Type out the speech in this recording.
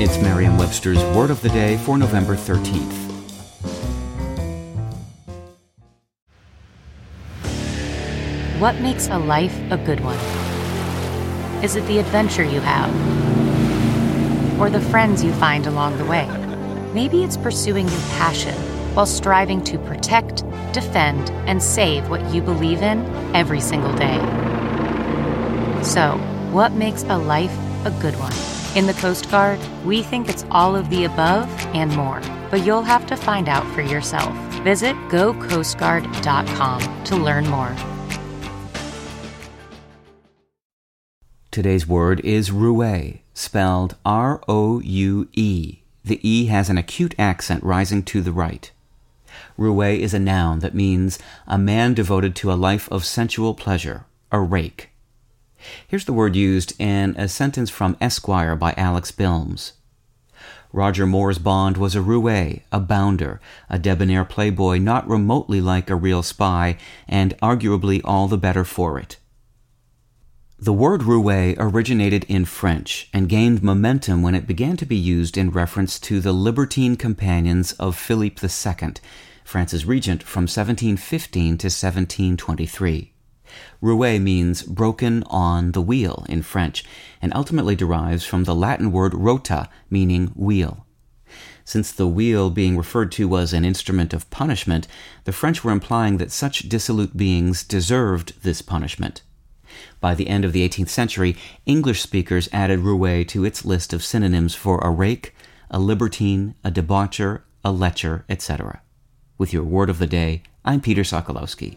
It's Merriam Webster's Word of the Day for November 13th. What makes a life a good one? Is it the adventure you have? Or the friends you find along the way? Maybe it's pursuing your passion while striving to protect, defend, and save what you believe in every single day. So, what makes a life a good one? In the Coast Guard, we think it's all of the above and more, but you'll have to find out for yourself. Visit gocoastguard.com to learn more. Today's word is roue, spelled R O U E. The E has an acute accent rising to the right. Roue is a noun that means a man devoted to a life of sensual pleasure, a rake. Here's the word used in a sentence from Esquire by Alex Bilmes. Roger Moore's Bond was a roue, a bounder, a debonair playboy not remotely like a real spy, and arguably all the better for it. The word roue originated in French and gained momentum when it began to be used in reference to the libertine companions of Philip II, France's regent from 1715 to 1723. Roue means broken on the wheel in French, and ultimately derives from the Latin word rota, meaning wheel. Since the wheel being referred to was an instrument of punishment, the French were implying that such dissolute beings deserved this punishment. By the end of the 18th century, English speakers added roue to its list of synonyms for a rake, a libertine, a debaucher, a lecher, etc. With your word of the day, I'm Peter Sokolowski.